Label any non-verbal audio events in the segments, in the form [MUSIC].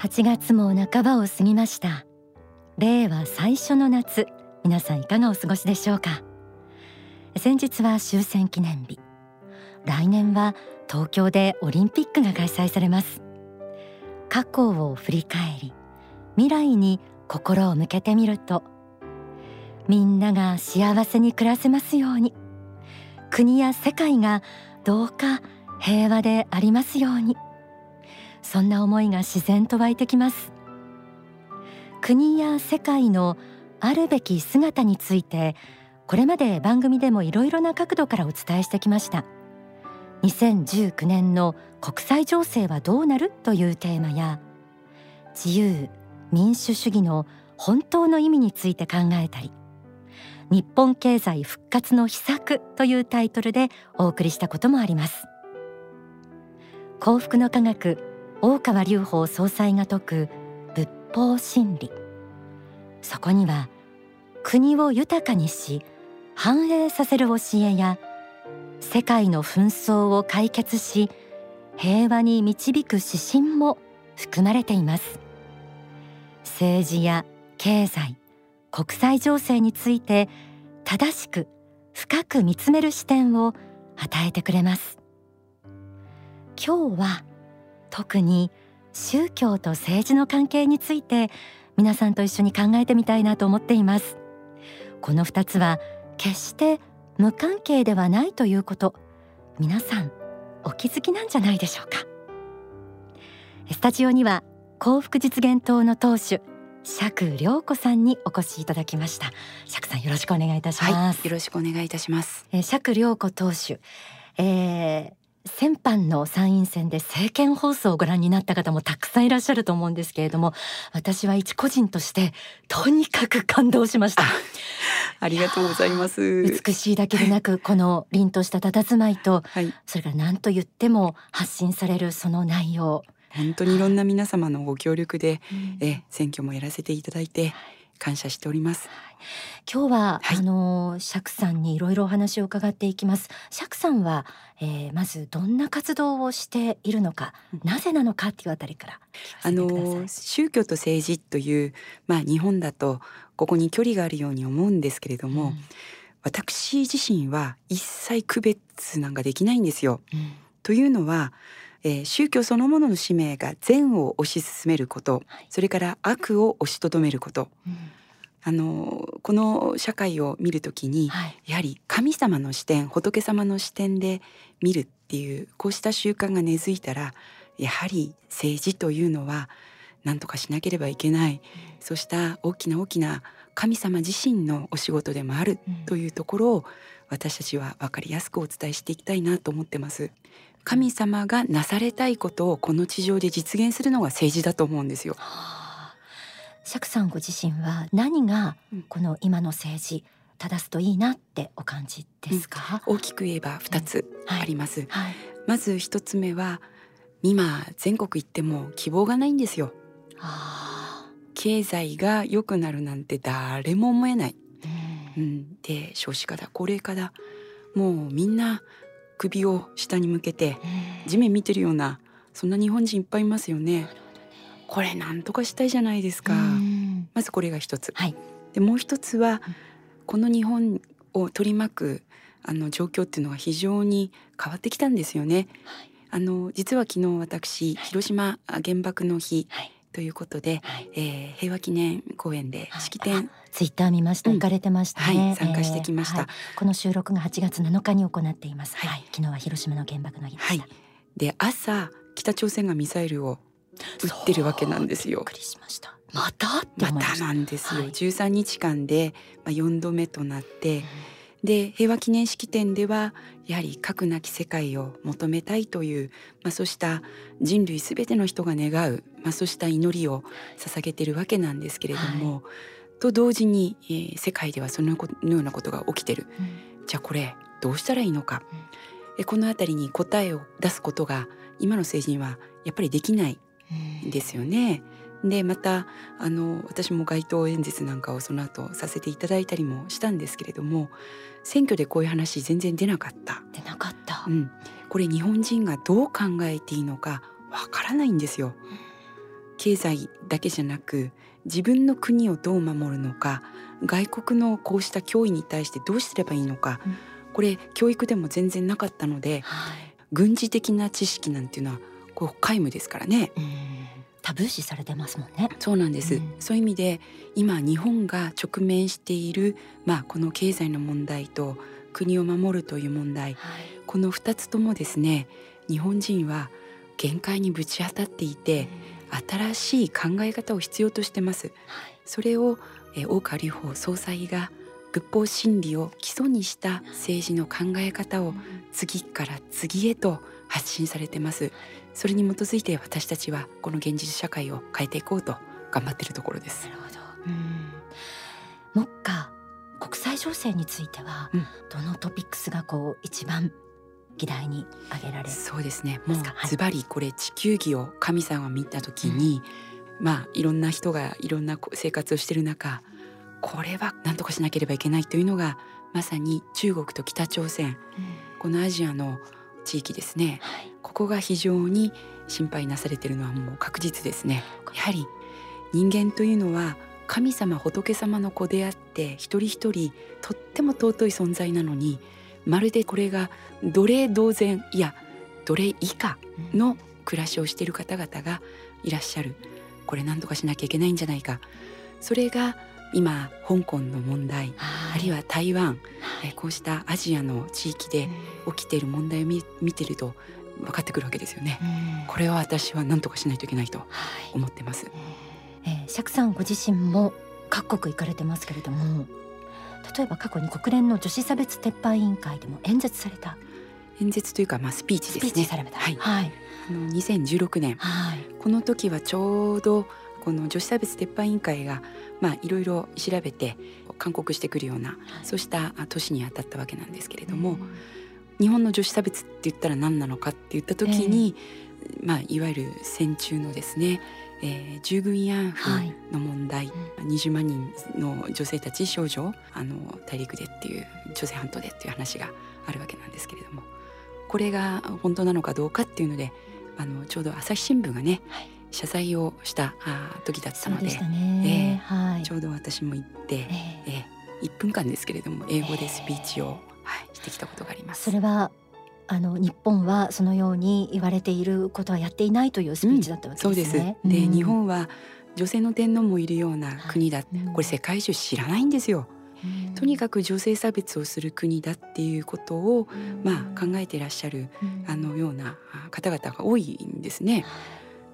8月も半ばを過ぎました。令和最初の夏。皆さんいかがお過ごしでしょうか。先日は終戦記念日。来年は東京でオリンピックが開催されます。過去を振り返り未来に心を向けてみるとみんなが幸せに暮らせますように国や世界がどうか平和でありますように。そんな思いが自然と湧いてきます。国や世界のあるべき姿についてこれまで番組でもいろいろな角度からお伝えしてきました。2019年の国際情勢はどうなるというテーマや自由民主主義の本当の意味について考えたり日本経済復活の秘策というタイトルでお送りしたこともあります。幸福の科学大川隆法総裁が説く仏法真理。そこには国を豊かにし繁栄させる教えや世界の紛争を解決し平和に導く指針も含まれています。政治や経済国際情勢について正しく深く見つめる視点を与えてくれます。今日は特に宗教と政治の関係について皆さんと一緒に考えてみたいなと思っています。この2つは決して無関係ではないということ。皆さんお気づきなんじゃないでしょうか。スタジオには幸福実現党の党首釈良子さんにお越しいただきました。釈さんよろしくお願いいたします、はい、よろしくお願いいたします。えー、釈良子党首、えー、先般の参院選で政見放送をご覧になった方もたくさんいらっしゃると思うんですけれども私は一個人としてとにかく感動しました。[LAUGHS] ありがとうございます。美しいだけでなくこの凛とした佇まいと、はい、それから何と言っても発信されるその内容。本当にいろんな皆様のご協力で、え選挙もやらせていただいて感謝しております。今日は、はい、あの釈さんにいろいろお話を伺っていきます。釈さんは、えー、まずどんな活動をしているのか、なぜなのかっていうあたりからあの宗教と政治というまあ日本だとここに距離があるように思うんですけれども、うん、私自身は一切区別なんかできないんですよ。うん、というのはえー、宗教そのものの使命が善を推し進めること、はい、それから悪を押しとどめること、うん、あのこの社会を見るときに、はい、やはり神様の視点仏様の視点で見るっていうこうした習慣が根付いたらやはり政治というのは何とかしなければいけない、うん、そうした大きな大きな神様自身のお仕事でもあるというところを私たちは分かりやすくお伝えしていきたいなと思ってます。神様がなされたいことをこの地上で実現するのが政治だと思うんですよ。釈さんご自身は何がこの今の政治正すといいなってお感じですか、うん、大きく言えば二つあります、うんはい。はい、まず一つ目は今全国行っても希望がないんですよ。経済が良くなるなんて誰も思えない、うん、うん、で少子化だ高齢化だ。もうみんな首を下に向けて地面見てるようなそんな日本人いっぱいいますよね。これなんとかしたいじゃないですか。まずこれが一つ。はい、でもう一つはこの日本を取り巻くあの状況っていうのが非常に変わってきたんですよね。はい、あの実は昨日私、広島原爆の日、はいということで、はい、えー、平和記念公園で式典、ツイッター見ました、行かれてましたね、はい、参加してきました、えーはい、この収録が8月7日に行っています、はい、昨日は広島の原爆の日でした、で朝北朝鮮がミサイルを撃ってるわけなんですよ。また。また？なんですよ、はい、13日間でまあ4度目となって、うんで平和記念式典ではやはり核なき世界を求めたいという、まあ、そうした人類すべての人が願う、まあ、そうした祈りを捧げているわけなんですけれども、はい、と同時に、えー、世界ではそのようなことが起きてる、うん、じゃあこれどうしたらいいのか、うん、この辺りに答えを出すことが今の政治にはやっぱりできないんですよね。うんでまたあの私も街頭演説なんかをその後させていただいたりもしたんですけれども選挙でこういう話全然出なかった。出なかった、うん、これ日本人がどう考えていいのかわからないんですよ。経済だけじゃなく自分の国をどう守るのか外国のこうした脅威に対してどうすればいいのか、うんこれ教育でも全然なかったのではい軍事的な知識なんていうのはこう皆無ですからね。うんタブー視されてますもんね。そうなんです、うん。そういう意味で今日本が直面している、まあ、この経済の問題と国を守るという問題。はい。この2つともですね日本人は限界にぶち当たっていて新しい考え方を必要としてます。はい。それを、えー大川隆法総裁が仏法真理を基礎にした政治の考え方を次から次へと発信されてますそれに基づいて私たちはこの現実社会を変えていこうと頑張っているところです。なるほど。うん。目下国際情勢については、うん。どのトピックスがこう一番議題に挙げられる。そうですね。もうズバリこれ地球儀を神様が見た時に、まあいろんな人がいろんなこ生活をしている中これは何とかしなければいけないというのがまさに中国と北朝鮮。このアジアの地域ですね。はい。ここが非常に心配なされているのはもう確実ですね。やはり人間というのは神様仏様の子であって一人一人とっても尊い存在なのにまるでこれが奴隷同然いや奴隷以下の暮らしをしている方々がいらっしゃる。これ何とかしなきゃいけないんじゃないか。それが今香港の問題はあるいは台湾、はいえこうしたアジアの地域で起きている問題を見見てると分かってくるわけですよね。うんこれは私は何とかしないといけないとはい。思ってます。えー、釈さんご自身も各国行かれてますけれども、例えば過去に国連の女子差別撤廃委員会でも演説された、演説というかまあスピーチスですね。ピーチされた。はい。はい。あの2016年はい。この時はちょうどこの女子差別撤廃委員会がまあいろいろ調べて勧告してくるようなそうしたあ年にあたったわけなんですけれども、日本の女子差別って言ったら何なのかって言った時に、まあいわゆる戦中のですね、えー従軍慰安婦はい。の問題、20万人の女性たち少女あの大陸でっていう朝鮮半島でっていう話があるわけなんですけれどもこれが本当なのかどうかっていうのであのちょうど朝日新聞がねはい。謝罪をしたあ時だったのでそうでしたね。はい。ちょうど私も行って、えーえー、1分間ですけれども英語でスピーチを、はい、してきたことがあります。それはあの日本はそのように言われていることはやっていないというスピーチだったわけですす。でね。で、うん日本は女性の天皇もいるような国だ、うんこれ世界中知らないんですよ。とにかく女性差別をする国だっていうことを、まあ、考えていらっしゃるあのようなあ方々が多いんですね。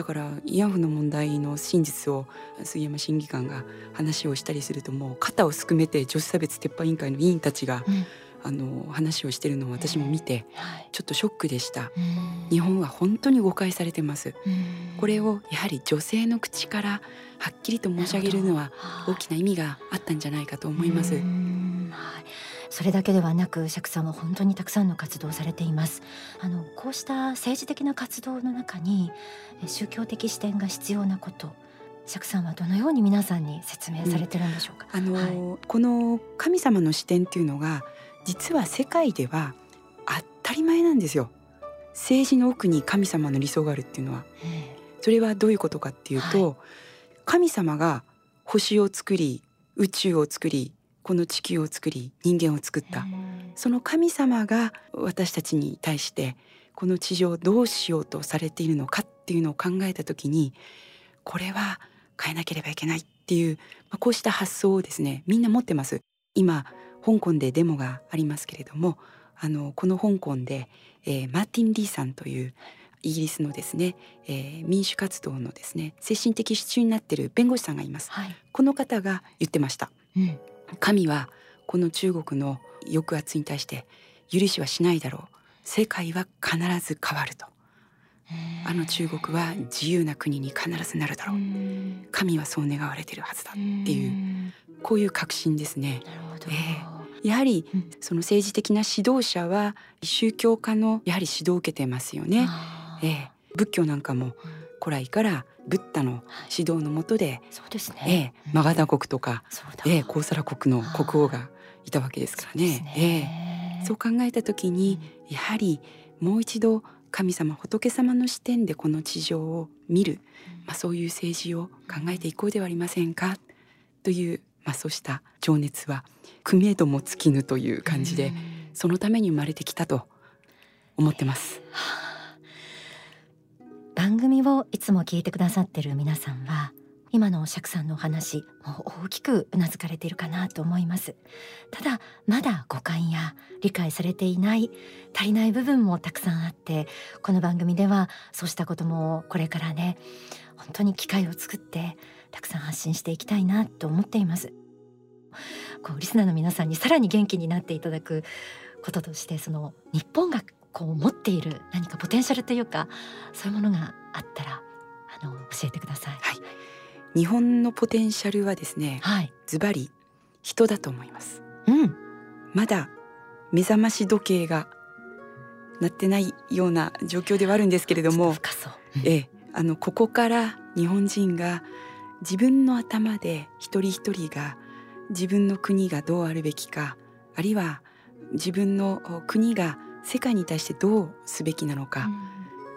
だから慰安婦の問題の真実を杉山審議官が話をしたりするともう肩をすくめて女子差別撤廃委員会の委員たちがうん。あの話をしてるのを私も見てはい。ちょっとショックでした。うん。日本は本当に誤解されてます。うん。これをやはり女性の口からはっきりと申し上げるのは大きな意味があったんじゃないかと思います。うん。はいそれだけではなく釈さんは本当にたくさんの活動をされています。あのこうした政治的な活動の中にえ宗教的視点が必要なこと釈さんはどのように皆さんに説明されてるんでしょうか、あの、はい。この神様の視点っていうのが実は世界では当たり前なんですよ。政治の奥に神様の理想があるっていうのは。えそれはどういうことかっていうと、神様が星を作り宇宙を作りこの地球を作り人間を作った、えその神様が私たちに対してこの地上をどうしようとされているのかっていうのを考えた時にこれは変えなければいけないっていう、まあ、こうした発想をですねみんな持ってます。今香港でデモがありますけれどもあのこの香港で、えーマーティン・リーさんというイギリスのですね、えー民主活動のですね精神的支柱になっている弁護士さんがいます。はい、この方が言ってました。うん神はこの中国の抑圧に対して許しはしないだろう。世界は必ず変わると。あの中国は自由な国に必ずなるだろう。うん。神はそう願われてるはずだっていううん。こういう確信ですね。えやはりうん。その政治的な指導者は宗教家のやはり指導を受けてますよね、ええ、仏教なんかもうん古来からブッダの指導のもとで、そうですえねえ、マガダ国とか、そうだ。ええ、コウサラ国の国王がいたわけですからね。ええ。そう考えた時にやはりもう一度神様仏様の視点でこの地上を見る、まあ、そういう政治を考えていこうではありませんか？という、まあ、そうした情熱は組めども尽きぬという感じで、そのために生まれてきたと思ってます。番組をいつも聞いてくださってる皆さんは今の釈さんのお話もう大きくうなずかれているかなと思います。ただまだ誤解や理解されていない足りない部分もたくさんあってこの番組ではそうしたこともこれからね本当に機会を作ってたくさん発信していきたいなと思っています。こうリスナーの皆さんにさらに元気になっていただくこととしてその日本がこう持っている何かポテンシャルというかそういうものがあったらあの教えてください。はい。日本のポテンシャルはですね、はい、ズバリ人だと思います、うん、まだ目覚まし時計がなってないような状況ではあるんですけれども、う。ん、えあのここから日本人が自分の頭で一人一人が自分の国がどうあるべきかあるいは自分の国が世界に対してどうすべきなのか、うん、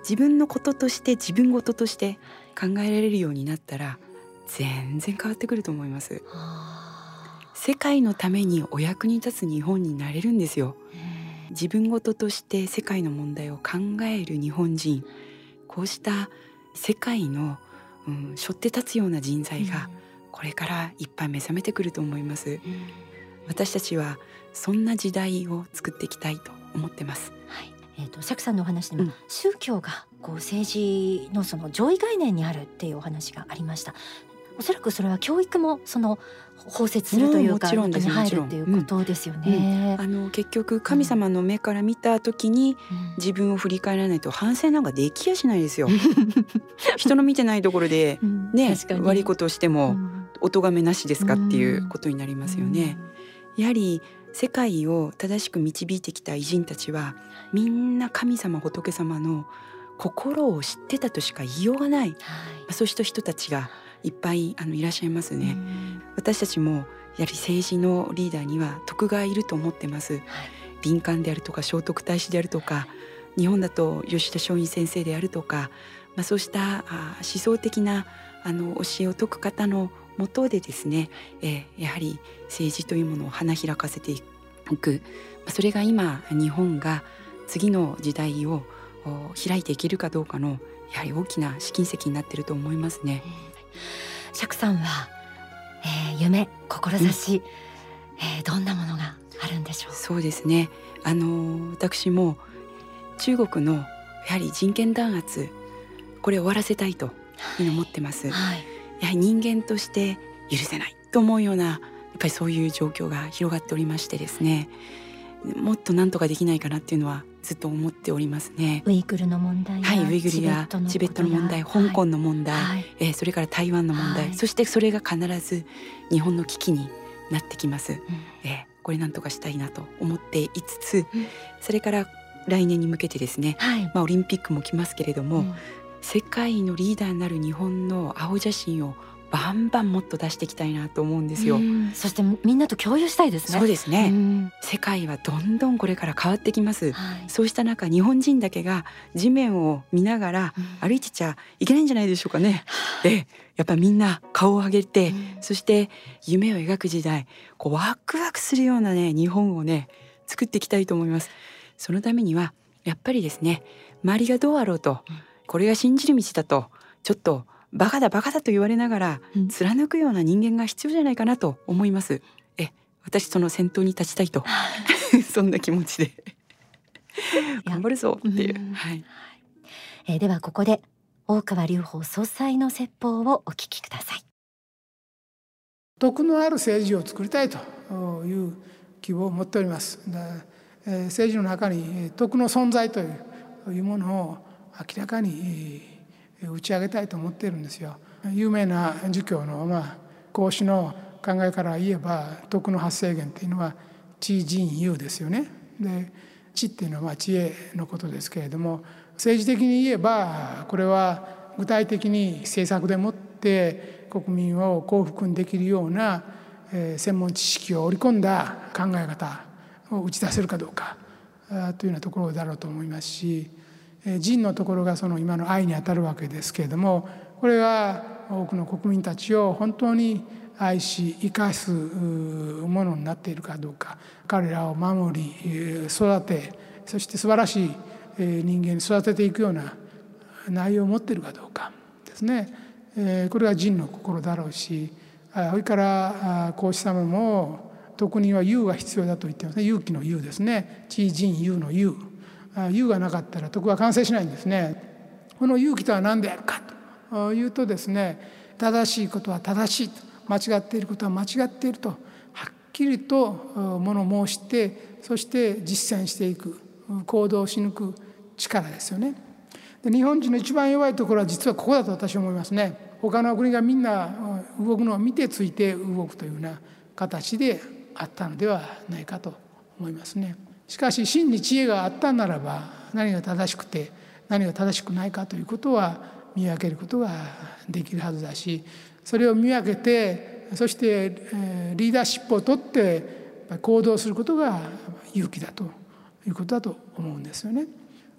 自分のこととして自分事として考えられるようになったら全然変わってくると思います。世界のためにお役に立つ日本になれるんですよ。自分事として世界の問題を考える日本人。こうした世界の、うん、背負って立つような人材がこれからいっぱい目覚めてくると思います。私たちはそんな時代を作っていきたいと思ってます。はい。えーと、釈さんのお話でも、うん、宗教がこう政治のその上位概念にあるっていうお話がありました。おそらくそれは教育もその包摂するというか、うん、に入るっていうことですよね。うん、あの結局神様の目から見た時に、自分を振り返らないと反省なんかできやしないですよ。[LAUGHS] 人の見てないところでね、悪いことをしてもお咎めなしですかっていうことになりますよね。やはり世界を正しく導いてきた偉人たちはみんな神様仏様の心を知ってたとしか言いようがない、はい、そうした人たちがいっぱいあのいらっしゃいますね。私たちもやはり政治のリーダーには徳がいると思ってます。はい、林間であるとか聖徳太子であるとか日本だと吉田松陰先生であるとか、まあ、そうしたあ思想的なあの教えを説く方のもとでですね、えー、やはり政治というものを花開かせていく、まあ、それが今日本が次の時代を開いていけるかどうかのやはり大きな試金石になっていると思いますね。釈さんは、えー、夢志、うん、えー、どんなものがあるんでしょう？そうですね。あの私も中国のやはり人権弾圧これを終わらせたいという思ってます、はい、やはり人間として許せないと思うようなやっぱりそういう状況が広がっておりましてですね。もっと何とかできないかなっていうのはずっと思っておりますね。ウイグルの問題はい、ウイグルやチベットの問題、香港の問題、はい、えー、それから台湾の問題、はい、そしてそれが必ず日本の危機になってきます。うん、えー、これ何とかしたいなと思っていつつ、うん、それから来年に向けてですね、はい、まあオリンピックも来ますけれども、うん、世界のリーダーになる日本の青写真をバンバンもっと出していきたいなと思うんですよ。そしてみんなと共有したいですね。そうですね。世界はどんどんこれから変わってきます。はい、そうした中、日本人だけが地面を見ながら歩いてちゃいけないんじゃないでしょうかね。うん、え、やっぱみんな顔を上げて、うん、そして夢を描く時代、こうワクワクするようなね日本をね作っていきたいと思います。そのためにはやっぱりですね、周りがどうあろうと、これが信じる道だとちょっとバカだバカだと言われながら貫くような人間が必要じゃないかなと思います。え、私その先頭に立ちたいと [LAUGHS] そんな気持ちで頑張るぞっていう。はい。えー、ではここで大川隆法総裁の説法をお聞きください。徳のある政治を作りたいという希望を持っております。え政治の中に徳の存在というものを明らかに打ち上げたいと思っているんですよ。有名な儒教の、まあ、孔子の考えから言えば徳の発生源っていうのは知人有ですよね。で知っていうのは知恵のことですけれども政治的に言えばこれは具体的に政策でもって国民を幸福にできるような専門知識を織り込んだ考え方を打ち出せるかどうかというようなところだろうと思いますし仁のところがその今の愛にあたるわけですけれどもこれが多くの国民たちを本当に愛し生かすものになっているかどうか。彼らを守り育てそして素晴らしい人間に育てていくような内容を持っているかどうかですね。これが仁の心だろうしそれから孔子様も徳には勇が必要だと言ってますね。勇気の勇ですね。知仁勇の勇勇がなかったら徳は完成しないんですねこの勇気とは何であるかというとですね正しいことは正しいと間違っていることは間違っているとはっきりともの申してそして実践していく行動し抜く力ですよね。で日本人の一番弱いところは実はここだと私は思いますね。他の国がみんな動くのを見てついて動くというような形であったのではないかと思いますね。しかし真に知恵があったならば何が正しくて何が正しくないかということは見分けることができるはずだしそれを見分けてそしてリーダーシップを取って行動することが勇気だということだと思うんですよね。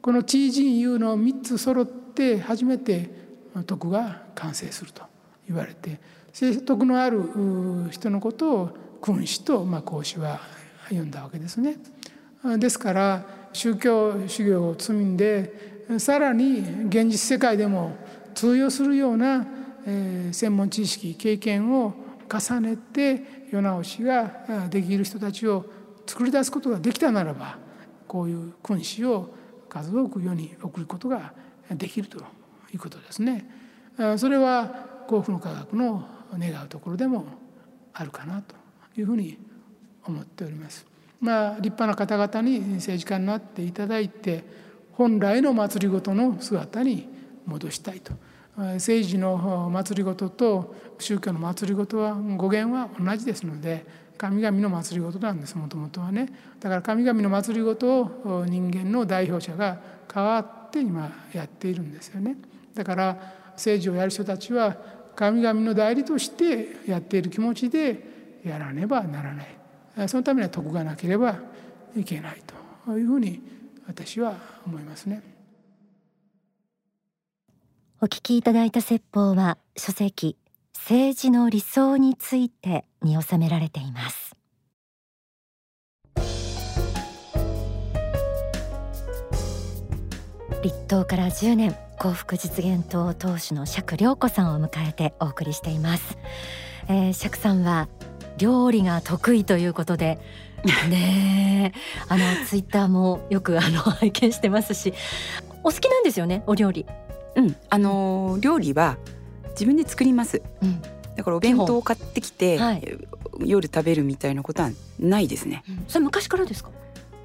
この知人友の3つ揃って初めて徳が完成すると言われて徳のある人のことを君子と孔子は呼んだわけですね。ですから宗教修行を積んでさらに現実世界でも通用するような専門知識経験を重ねて世直しができる人たちを作り出すことができたならばこういう君子を数多く世に送ることができるということですね。それは幸福の科学の願うところでもあるかなというふうに思っております。まあ、立派な方々に政治家になっていただいて本来の祭りごとの姿に戻したいと。政治の祭りごとと宗教の祭りごとは語源は同じですので神々の祭りごとなんですもともとはね。だから神々の祭りごとを人間の代表者が変わって今やっているんですよね。だから政治をやる人たちは神々の代理としてやっている気持ちでやらねばならない。そのためには徳がなければいけないというふうに私は思いますね。お聞きいただいた説法は書籍政治の理想についてに収められています立党から10年幸福実現党党首の釈良子さんを迎えてお送りしています、えー、釈さんは料理が得意ということで。[LAUGHS] ねあのツイッターもよくあの [LAUGHS] 拝見してますし。お好きなんですよね？お料理。うん。あのー、料理は自分で作ります、うん、だからお弁当を買ってきて、はい、夜食べるみたいなことはないですね、うん、それ昔からですか？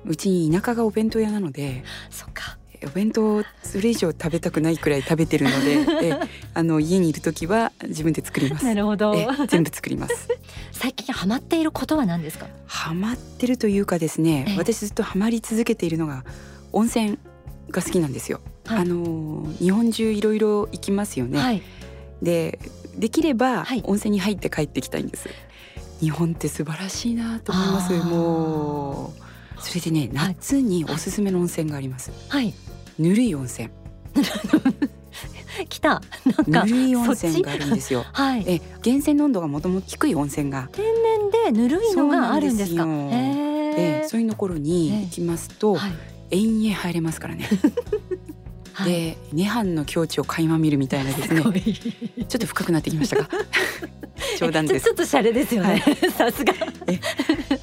うちに田舎がお弁当屋なので。そっかお弁当それ以上食べたくないくらい食べてるので [LAUGHS] えあの家にいる時は自分で作ります。なるほど。全部作ります。[LAUGHS] 最近ハマっていることは何ですか？ハマってるというかですね私ずっとハマり続けているのが温泉が好きなんですよ、はい、あの日本中いろいろ行きますよね、はい、でできれば温泉に入って帰ってきたいんです、はい、日本って素晴らしいなと思います。もうそれでね夏におすすめの温泉があります、はい、ぬるい温泉。[LAUGHS] 来た。ぬるい温泉があるんですよ。[LAUGHS] はい。え源泉の温度がもともと低い温泉が。天然でぬるいのがあるんですか？でそういうの頃に行きますと、はい、延々入れますからね。[LAUGHS] で涅槃の境地を垣間見るみたいなですね。ちょっと深くなってきましたか。冗談です。[LAUGHS] ちょっとシャレですよね。[LAUGHS] さすが。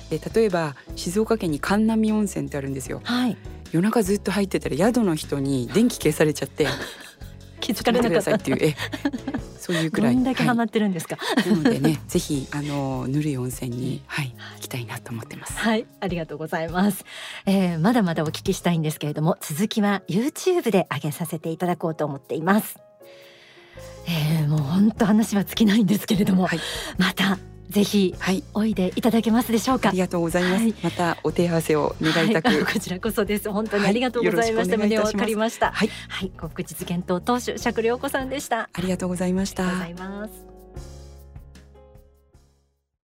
で [LAUGHS] 例えば静岡県に神波温泉ってあるんですよ。はい。夜中ずっと入ってたら宿の人に電気消されちゃって気づかれなかったっていうえそういうくらいどんだけハマってるんですか、はい、なのでねぜひあのぬるい温泉にはい行きたいなと思ってますはいありがとうございます、えー、まだまだお聞きしたいんですけれども続きは YouTube で上げさせていただこうと思っていますえー、もう本当話は尽きないんですけれども、はい、またぜひおいでいただけますでしょうか、ありがとうございます、はい、またお手合わせを願いたく、はい、[LAUGHS] こちらこそです。本当にありがとうございました、胸を借りました。はい、はい、国実現党党首釈良子さんでした。ありがとうございました。ありがとうございます